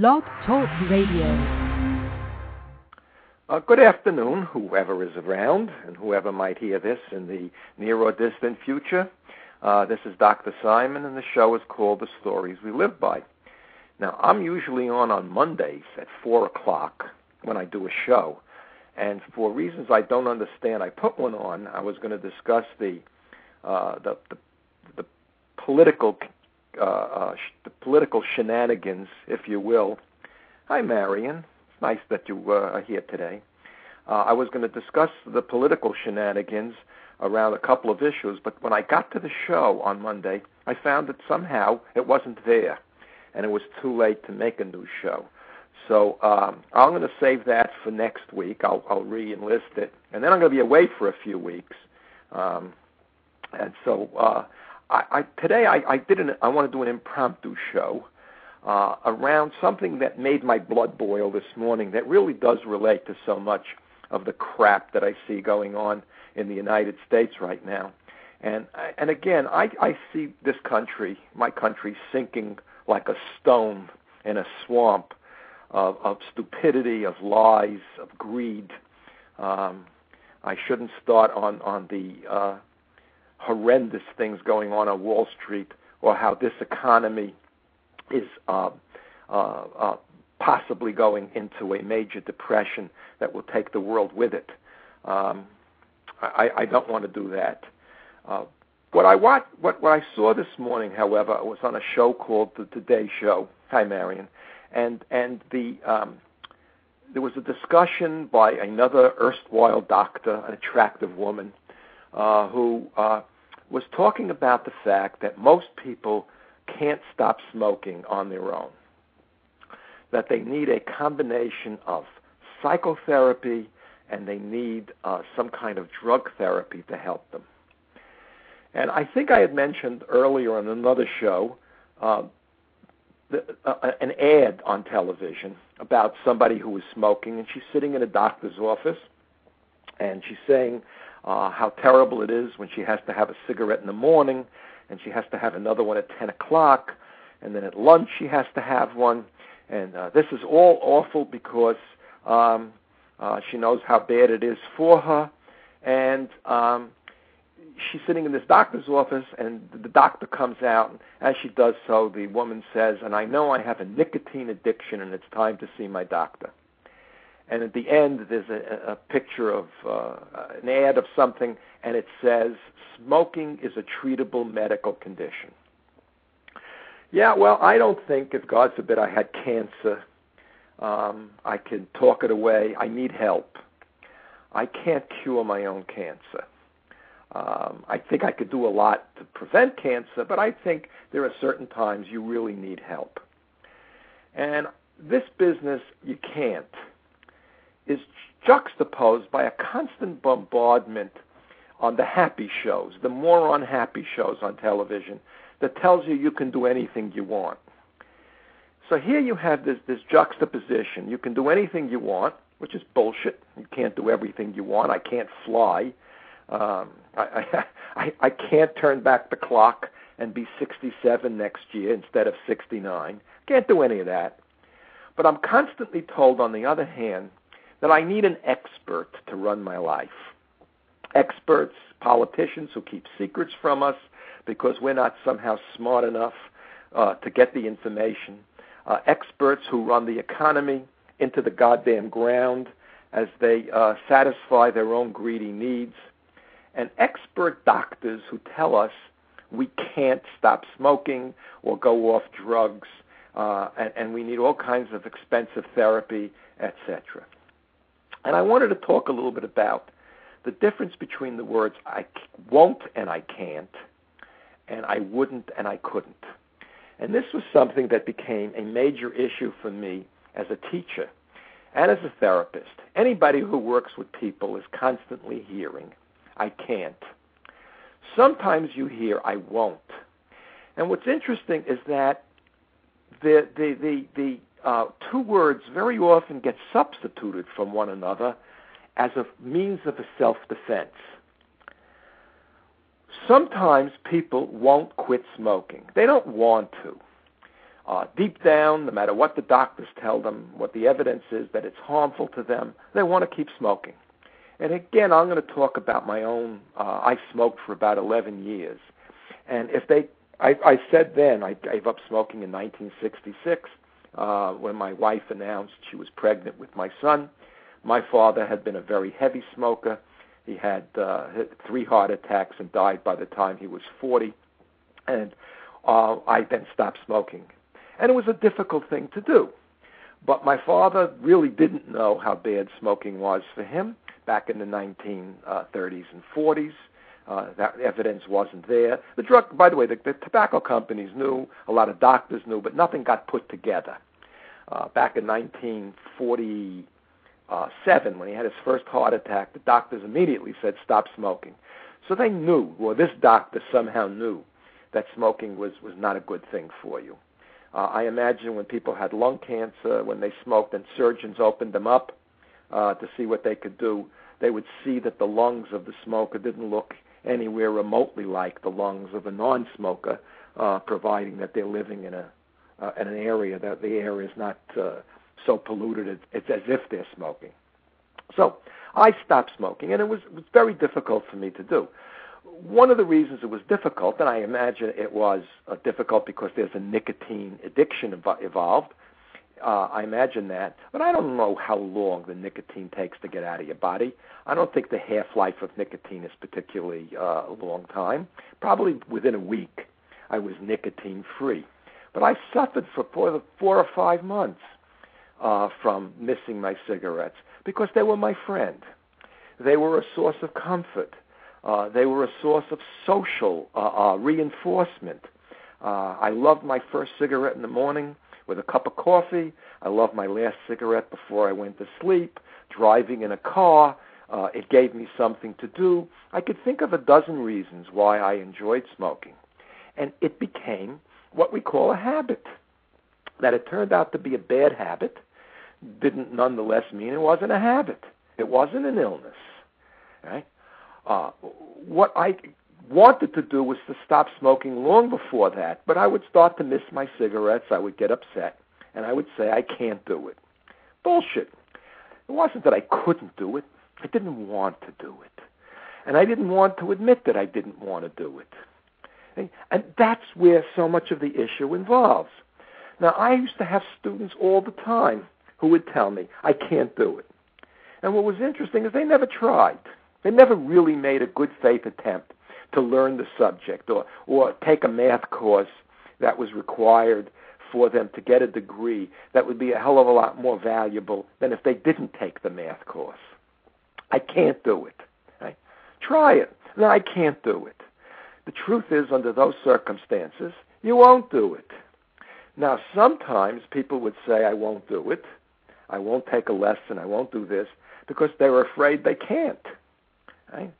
Blog Talk Radio. Uh, good afternoon, whoever is around and whoever might hear this in the near or distant future. Uh, this is Dr. Simon, and the show is called The Stories We Live By. Now, I'm usually on on Mondays at 4 o'clock when I do a show, and for reasons I don't understand, I put one on. I was going to discuss the, uh, the, the, the political uh, uh, sh- the political shenanigans, if you will. Hi, Marion. It's nice that you uh, are here today. Uh, I was going to discuss the political shenanigans around a couple of issues, but when I got to the show on Monday, I found that somehow it wasn't there, and it was too late to make a new show. So um, I'm going to save that for next week. I'll, I'll re-enlist it, and then I'm going to be away for a few weeks. Um, and so uh, I, I today I, I did an I want to do an impromptu show uh, around something that made my blood boil this morning. That really does relate to so much of the crap that I see going on in the United States right now. And and again, I, I see this country, my country, sinking like a stone in a swamp of, of stupidity, of lies, of greed. Um, I shouldn't start on on the uh, horrendous things going on on Wall Street or how this economy is uh, uh, uh, possibly going into a major depression that will take the world with it. Um, I, I don't want to do that. Uh, what I watched, what, what I saw this morning, however, was on a show called The Today Show. Hi, Marion, and and the um, there was a discussion by another erstwhile doctor, an attractive woman, uh, who uh, was talking about the fact that most people can't stop smoking on their own, that they need a combination of psychotherapy and they need uh, some kind of drug therapy to help them. And I think I had mentioned earlier on another show uh, the, uh, an ad on television about somebody who was smoking, and she's sitting in a doctor's office, and she's saying, uh, how terrible it is when she has to have a cigarette in the morning and she has to have another one at 10 o'clock, and then at lunch she has to have one. And uh, this is all awful because um, uh, she knows how bad it is for her. And um, she's sitting in this doctor's office, and the doctor comes out. And as she does so, the woman says, And I know I have a nicotine addiction, and it's time to see my doctor and at the end there's a, a picture of uh, an ad of something, and it says smoking is a treatable medical condition. Yeah, well, I don't think if God forbid I had cancer, um, I can talk it away. I need help. I can't cure my own cancer. Um, I think I could do a lot to prevent cancer, but I think there are certain times you really need help. And this business, you can't is juxtaposed by a constant bombardment on the happy shows, the more unhappy shows on television that tells you you can do anything you want. So here you have this, this juxtaposition. You can do anything you want, which is bullshit. You can't do everything you want. I can't fly. Um, I, I, I can't turn back the clock and be 67 next year instead of 69. Can't do any of that. But I'm constantly told, on the other hand, that I need an expert to run my life. Experts, politicians who keep secrets from us because we're not somehow smart enough uh, to get the information. Uh, experts who run the economy into the goddamn ground as they uh, satisfy their own greedy needs. And expert doctors who tell us we can't stop smoking or go off drugs, uh, and, and we need all kinds of expensive therapy, etc. And I wanted to talk a little bit about the difference between the words I won't and I can't, and I wouldn't and I couldn't. And this was something that became a major issue for me as a teacher and as a therapist. Anybody who works with people is constantly hearing, I can't. Sometimes you hear, I won't. And what's interesting is that the, the, the, the uh, two words very often get substituted from one another as a means of a self defense. Sometimes people won't quit smoking. They don't want to. uh, deep down, no matter what the doctors tell them, what the evidence is that it's harmful to them, they want to keep smoking. And again, I'm going to talk about my own. Uh, I smoked for about 11 years, and if they, I, I said then I gave up smoking in 1966 uh, when my wife announced she was pregnant with my son. My father had been a very heavy smoker. He had uh, three heart attacks and died by the time he was 40. And uh, I then stopped smoking. And it was a difficult thing to do. But my father really didn't know how bad smoking was for him back in the 1930s and 40s. Uh, that evidence wasn't there. The drug, by the way, the, the tobacco companies knew, a lot of doctors knew, but nothing got put together. Uh, back in 1947, when he had his first heart attack, the doctors immediately said, stop smoking. So they knew, or this doctor somehow knew, that smoking was, was not a good thing for you. Uh, I imagine when people had lung cancer, when they smoked and surgeons opened them up uh, to see what they could do, they would see that the lungs of the smoker didn't look anywhere remotely like the lungs of a non-smoker, uh, providing that they're living in a uh, in an area that the air is not uh, so polluted. It's, it's as if they're smoking. So I stopped smoking, and it was, it was very difficult for me to do one of the reasons it was difficult, and I imagine it was uh, difficult because there's a nicotine addiction evolved. Uh, I imagine that, but I don't know how long the nicotine takes to get out of your body. I don't think the half life of nicotine is particularly uh, a long time. Probably within a week, I was nicotine free, but I suffered for four, four or five months uh, from missing my cigarettes because they were my friend. They were a source of comfort uh, they were a source of social uh, uh, reinforcement. Uh, I loved my first cigarette in the morning with a cup of coffee. I loved my last cigarette before I went to sleep. Driving in a car, uh, it gave me something to do. I could think of a dozen reasons why I enjoyed smoking, and it became what we call a habit. That it turned out to be a bad habit didn't nonetheless mean it wasn't a habit. It wasn't an illness. Right? Uh, what I wanted to do was to stop smoking long before that, but I would start to miss my cigarettes. I would get upset, and I would say, I can't do it. Bullshit. It wasn't that I couldn't do it, I didn't want to do it. And I didn't want to admit that I didn't want to do it. And that's where so much of the issue involves. Now, I used to have students all the time who would tell me, I can't do it. And what was interesting is they never tried. They never really made a good faith attempt to learn the subject or, or take a math course that was required for them to get a degree that would be a hell of a lot more valuable than if they didn't take the math course. I can't do it. Right? Try it. No, I can't do it. The truth is, under those circumstances, you won't do it. Now, sometimes people would say, I won't do it. I won't take a lesson. I won't do this because they're afraid they can't. Right?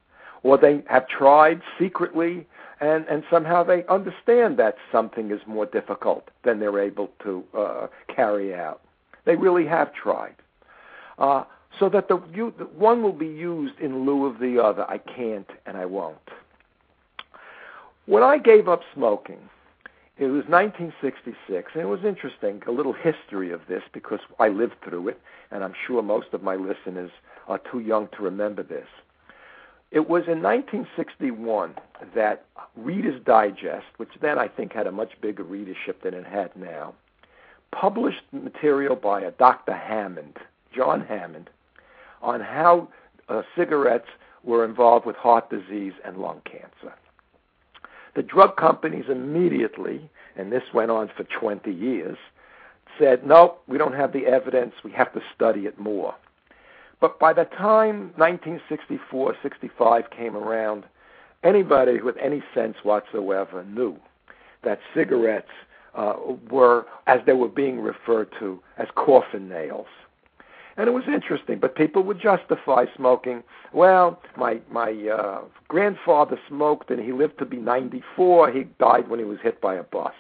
Or they have tried secretly and, and somehow they understand that something is more difficult than they're able to uh, carry out. They really have tried. Uh, so that the, you, one will be used in lieu of the other. I can't and I won't. When I gave up smoking, it was 1966, and it was interesting, a little history of this because I lived through it, and I'm sure most of my listeners are too young to remember this. It was in 1961 that Reader's Digest, which then I think had a much bigger readership than it had now, published material by a Dr. Hammond, John Hammond, on how uh, cigarettes were involved with heart disease and lung cancer. The drug companies immediately, and this went on for 20 years, said, no, we don't have the evidence, we have to study it more. But by the time 1964, 65 came around, anybody with any sense whatsoever knew that cigarettes uh, were, as they were being referred to, as coffin nails. And it was interesting, but people would justify smoking. Well, my my uh, grandfather smoked, and he lived to be 94. He died when he was hit by a bus.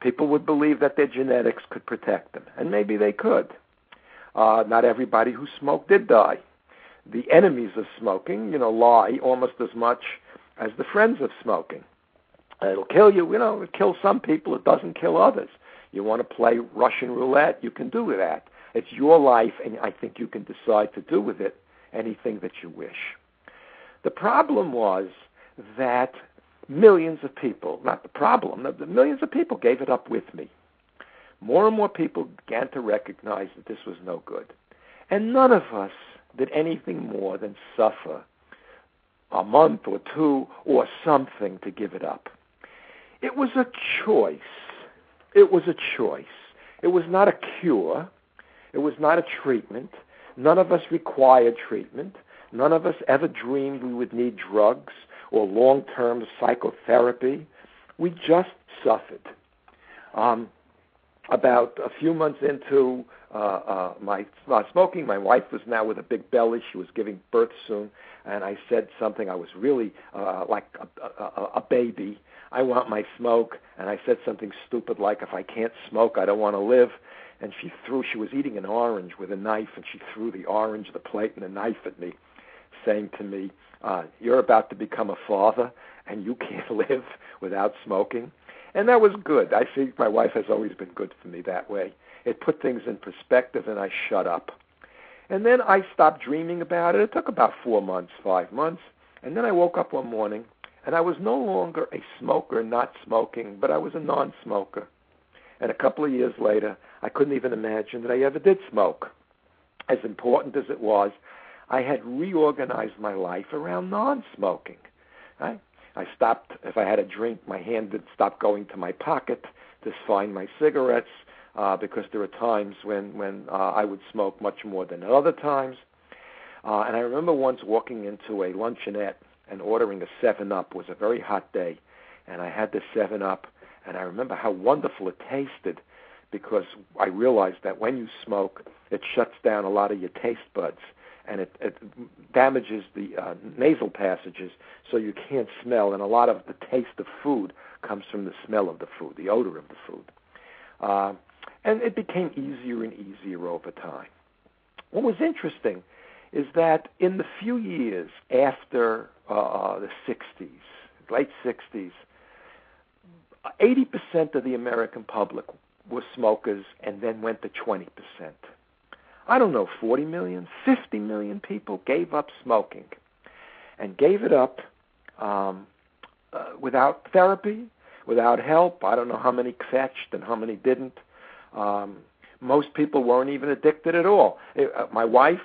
People would believe that their genetics could protect them, and maybe they could. Uh, not everybody who smoked did die. The enemies of smoking, you know, lie almost as much as the friends of smoking. It'll kill you, you know, it kills some people, it doesn't kill others. You want to play Russian roulette? You can do that. It's your life, and I think you can decide to do with it anything that you wish. The problem was that millions of people, not the problem, the millions of people gave it up with me. More and more people began to recognize that this was no good. And none of us did anything more than suffer a month or two or something to give it up. It was a choice. It was a choice. It was not a cure. It was not a treatment. None of us required treatment. None of us ever dreamed we would need drugs or long term psychotherapy. We just suffered. Um, about a few months into uh, uh, my uh, smoking, my wife was now with a big belly. She was giving birth soon, and I said something. I was really uh, like a, a, a baby. I want my smoke, and I said something stupid like, "If I can't smoke, I don't want to live." And she threw. She was eating an orange with a knife, and she threw the orange, the plate, and the knife at me, saying to me, uh, "You're about to become a father, and you can't live without smoking." And that was good. I think my wife has always been good for me that way. It put things in perspective, and I shut up. And then I stopped dreaming about it. It took about four months, five months. And then I woke up one morning, and I was no longer a smoker, not smoking, but I was a non smoker. And a couple of years later, I couldn't even imagine that I ever did smoke. As important as it was, I had reorganized my life around non smoking. Right? I stopped, if I had a drink, my hand would stop going to my pocket to find my cigarettes uh, because there were times when, when uh, I would smoke much more than at other times. Uh, and I remember once walking into a luncheonette and ordering a 7 Up. It was a very hot day. And I had the 7 Up, and I remember how wonderful it tasted because I realized that when you smoke, it shuts down a lot of your taste buds and it, it damages the uh, nasal passages so you can't smell. And a lot of the taste of food comes from the smell of the food, the odor of the food. Uh, and it became easier and easier over time. What was interesting is that in the few years after uh, the 60s, late 60s, 80% of the American public were smokers and then went to 20%. I don't know, 40 million, 50 million people gave up smoking and gave it up um, uh, without therapy, without help. I don't know how many fetched and how many didn't. Um, most people weren't even addicted at all. It, uh, my wife,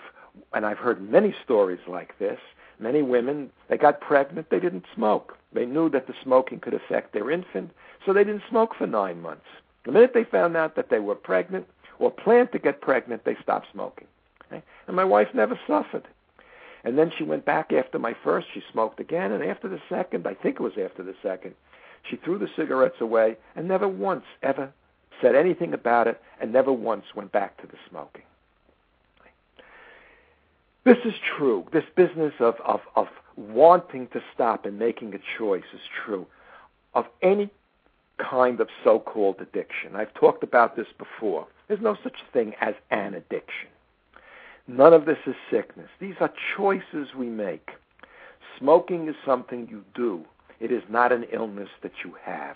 and I've heard many stories like this, many women, they got pregnant, they didn't smoke. They knew that the smoking could affect their infant, so they didn't smoke for nine months. The minute they found out that they were pregnant, or plan to get pregnant, they stop smoking. Okay? And my wife never suffered. And then she went back after my first, she smoked again, and after the second, I think it was after the second, she threw the cigarettes away and never once ever said anything about it and never once went back to the smoking. This is true. This business of, of, of wanting to stop and making a choice is true of any kind of so called addiction. I've talked about this before. There's no such thing as an addiction. None of this is sickness. These are choices we make. Smoking is something you do, it is not an illness that you have.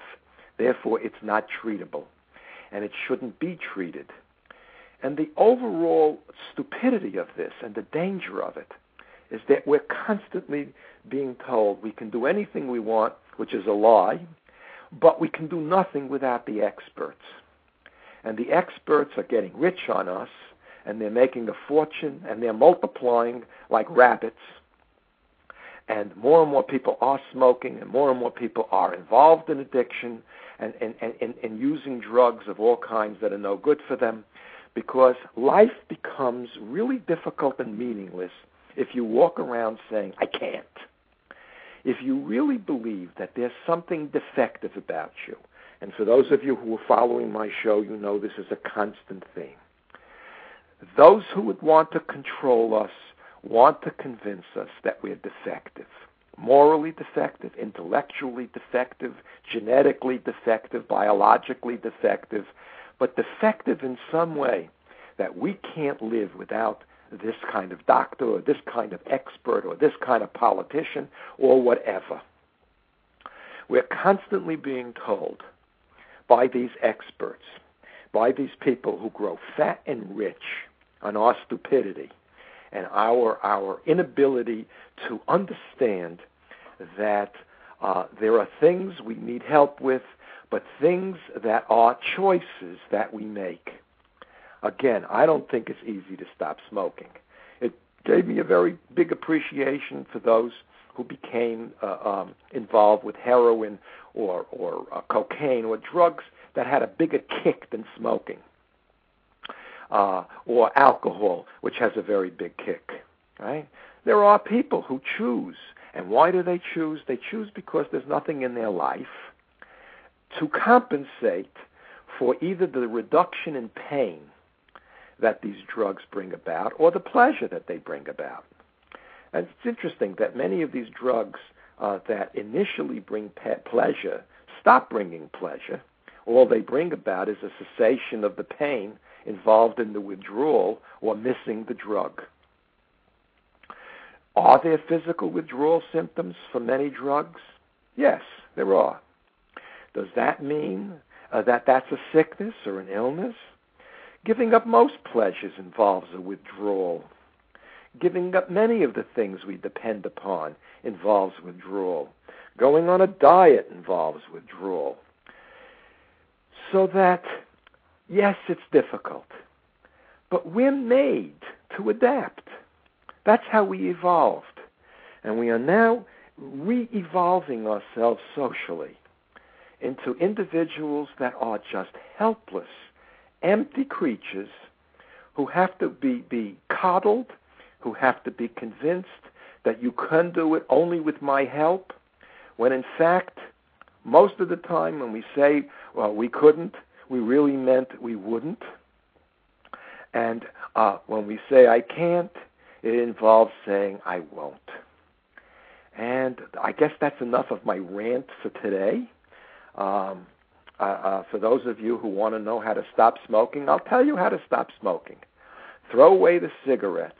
Therefore, it's not treatable, and it shouldn't be treated. And the overall stupidity of this and the danger of it is that we're constantly being told we can do anything we want, which is a lie, but we can do nothing without the experts. And the experts are getting rich on us, and they're making a fortune, and they're multiplying like rabbits. And more and more people are smoking, and more and more people are involved in addiction and, and, and, and using drugs of all kinds that are no good for them because life becomes really difficult and meaningless if you walk around saying, I can't. If you really believe that there's something defective about you, and for those of you who are following my show, you know this is a constant theme. Those who would want to control us want to convince us that we're defective. Morally defective, intellectually defective, genetically defective, biologically defective, but defective in some way that we can't live without this kind of doctor or this kind of expert or this kind of politician or whatever. We're constantly being told by these experts by these people who grow fat and rich on our stupidity and our our inability to understand that uh, there are things we need help with, but things that are choices that we make. Again, I don't think it's easy to stop smoking. It gave me a very big appreciation for those who became uh, um, involved with heroin or or uh, cocaine or drugs that had a bigger kick than smoking, uh, or alcohol, which has a very big kick. Right? There are people who choose, and why do they choose? They choose because there's nothing in their life to compensate for either the reduction in pain that these drugs bring about or the pleasure that they bring about. And it's interesting that many of these drugs uh, that initially bring pe- pleasure stop bringing pleasure. All they bring about is a cessation of the pain involved in the withdrawal or missing the drug. Are there physical withdrawal symptoms for many drugs? Yes, there are. Does that mean uh, that that's a sickness or an illness? Giving up most pleasures involves a withdrawal. Giving up many of the things we depend upon involves withdrawal. Going on a diet involves withdrawal. So that, yes, it's difficult, but we're made to adapt. That's how we evolved. And we are now re evolving ourselves socially into individuals that are just helpless, empty creatures who have to be, be coddled, who have to be convinced that you can do it only with my help, when in fact, most of the time when we say, well, we couldn't, we really meant we wouldn't. And uh, when we say I can't, it involves saying I won't. And I guess that's enough of my rant for today. Um, uh, uh, for those of you who want to know how to stop smoking, I'll tell you how to stop smoking. Throw away the cigarettes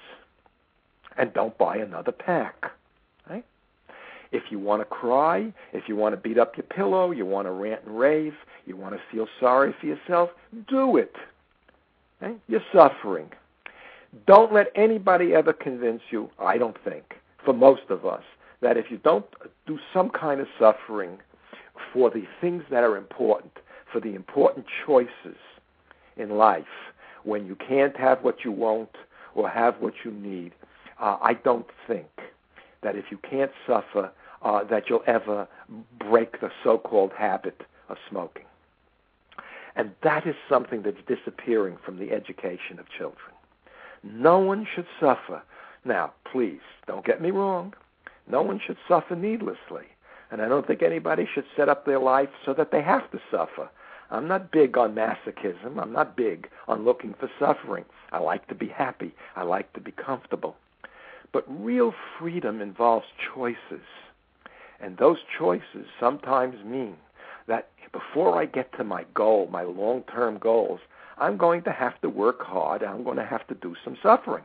and don't buy another pack. If you want to cry, if you want to beat up your pillow, you want to rant and rave, you want to feel sorry for yourself, do it. You're suffering. Don't let anybody ever convince you, I don't think, for most of us, that if you don't do some kind of suffering for the things that are important, for the important choices in life, when you can't have what you want or have what you need, uh, I don't think that if you can't suffer, uh, that you'll ever break the so-called habit of smoking. And that is something that's disappearing from the education of children. No one should suffer. Now, please, don't get me wrong. No one should suffer needlessly. And I don't think anybody should set up their life so that they have to suffer. I'm not big on masochism. I'm not big on looking for suffering. I like to be happy. I like to be comfortable. But real freedom involves choices. And those choices sometimes mean that before I get to my goal, my long term goals, I'm going to have to work hard. I'm going to have to do some suffering.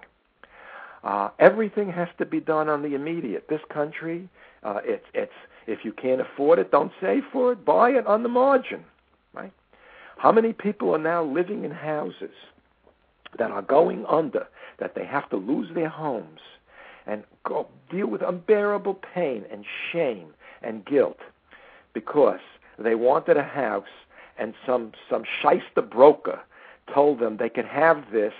Uh, everything has to be done on the immediate. This country, uh, it's it's if you can't afford it, don't save for it. Buy it on the margin, right? How many people are now living in houses that are going under, that they have to lose their homes and go deal with unbearable pain and shame and guilt because they wanted a house and some some shyster broker told them they could have this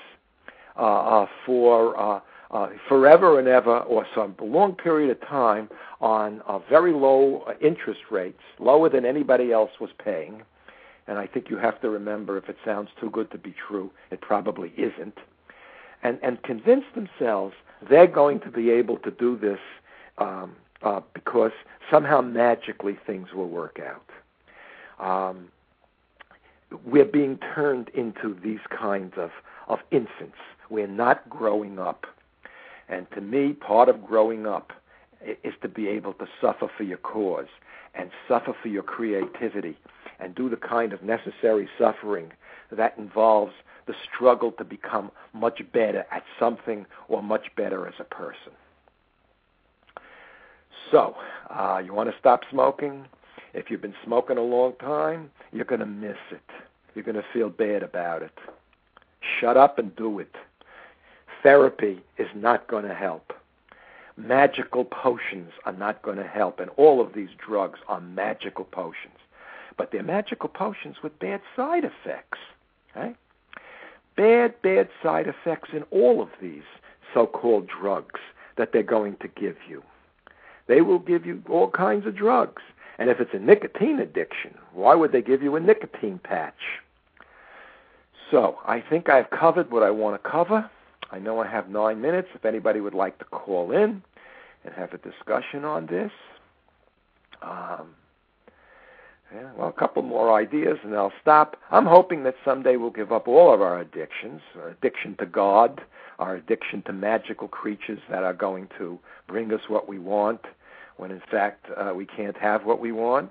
uh, uh, for uh, uh, forever and ever or some long period of time on uh, very low uh, interest rates, lower than anybody else was paying. And I think you have to remember if it sounds too good to be true, it probably isn't. And, and convince themselves they're going to be able to do this um, uh, because somehow magically things will work out. Um, we're being turned into these kinds of, of infants. We're not growing up. And to me, part of growing up is to be able to suffer for your cause and suffer for your creativity and do the kind of necessary suffering that involves the struggle to become much better at something or much better as a person. So, uh, you want to stop smoking? If you've been smoking a long time, you're going to miss it. you're going to feel bad about it. Shut up and do it. Therapy is not going to help. Magical potions are not going to help, and all of these drugs are magical potions. But they're magical potions with bad side effects. Okay? Bad, bad side effects in all of these so called drugs that they're going to give you. They will give you all kinds of drugs. And if it's a nicotine addiction, why would they give you a nicotine patch? So I think I've covered what I want to cover. I know I have nine minutes. If anybody would like to call in and have a discussion on this, um, yeah, well, a couple more ideas and I'll stop. I'm hoping that someday we'll give up all of our addictions our addiction to God, our addiction to magical creatures that are going to bring us what we want, when in fact uh, we can't have what we want.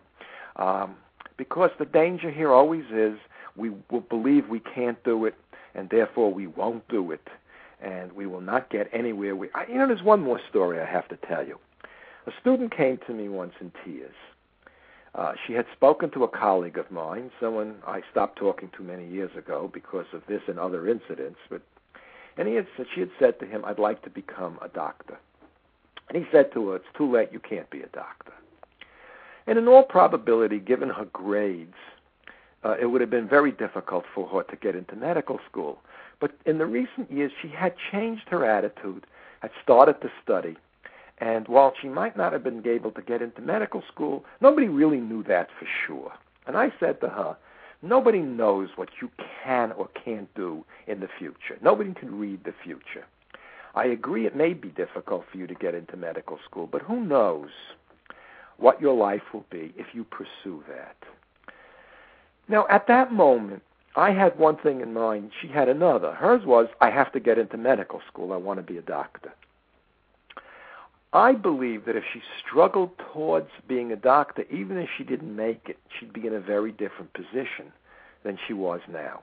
Um, because the danger here always is we will believe we can't do it, and therefore we won't do it, and we will not get anywhere. We, I, you know, there's one more story I have to tell you. A student came to me once in tears. Uh, she had spoken to a colleague of mine, someone I stopped talking to many years ago because of this and other incidents. But and he had said, she had said to him, "I'd like to become a doctor." And he said to her, It's too late, you can't be a doctor. And in all probability, given her grades, uh, it would have been very difficult for her to get into medical school. But in the recent years, she had changed her attitude, had started to study. And while she might not have been able to get into medical school, nobody really knew that for sure. And I said to her, Nobody knows what you can or can't do in the future. Nobody can read the future. I agree it may be difficult for you to get into medical school, but who knows what your life will be if you pursue that. Now, at that moment, I had one thing in mind, she had another. Hers was, I have to get into medical school, I want to be a doctor. I believe that if she struggled towards being a doctor, even if she didn't make it, she'd be in a very different position than she was now.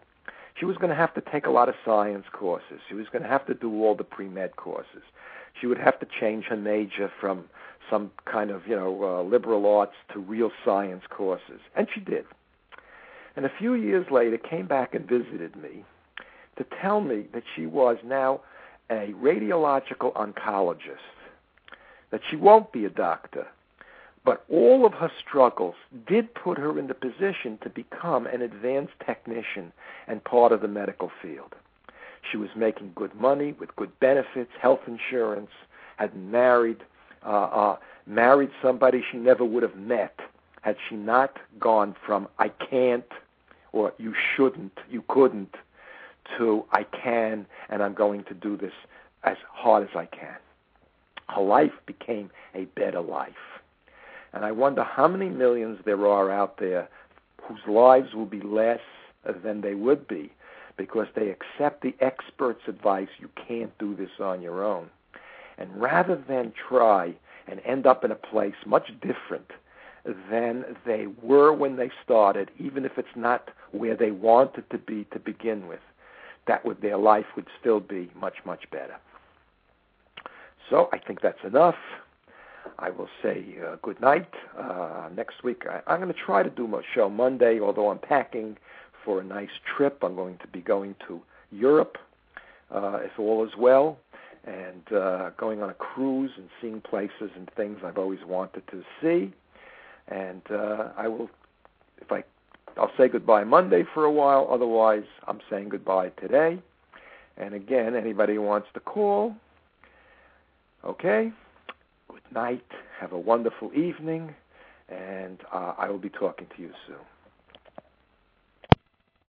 She was going to have to take a lot of science courses. She was going to have to do all the pre-med courses. She would have to change her major from some kind of, you know, uh, liberal arts to real science courses. And she did. And a few years later came back and visited me to tell me that she was now a radiological oncologist, that she won't be a doctor, but all of her struggles did put her in the position to become an advanced technician and part of the medical field. She was making good money with good benefits, health insurance, had married, uh, uh, married somebody she never would have met had she not gone from I can't or you shouldn't, you couldn't to I can and I'm going to do this as hard as I can. Her life became a better life. And I wonder how many millions there are out there whose lives will be less than they would be because they accept the expert's advice you can't do this on your own. And rather than try and end up in a place much different than they were when they started, even if it's not where they wanted to be to begin with, that would their life would still be much, much better. So I think that's enough. I will say uh, good night. Uh, next week, I, I'm going to try to do my show Monday, although I'm packing for a nice trip. I'm going to be going to Europe, uh, if all is well, and uh, going on a cruise and seeing places and things I've always wanted to see. And uh, I will, if I, I'll say goodbye Monday for a while. Otherwise, I'm saying goodbye today. And again, anybody who wants to call, okay Good night. Have a wonderful evening, and uh, I will be talking to you soon.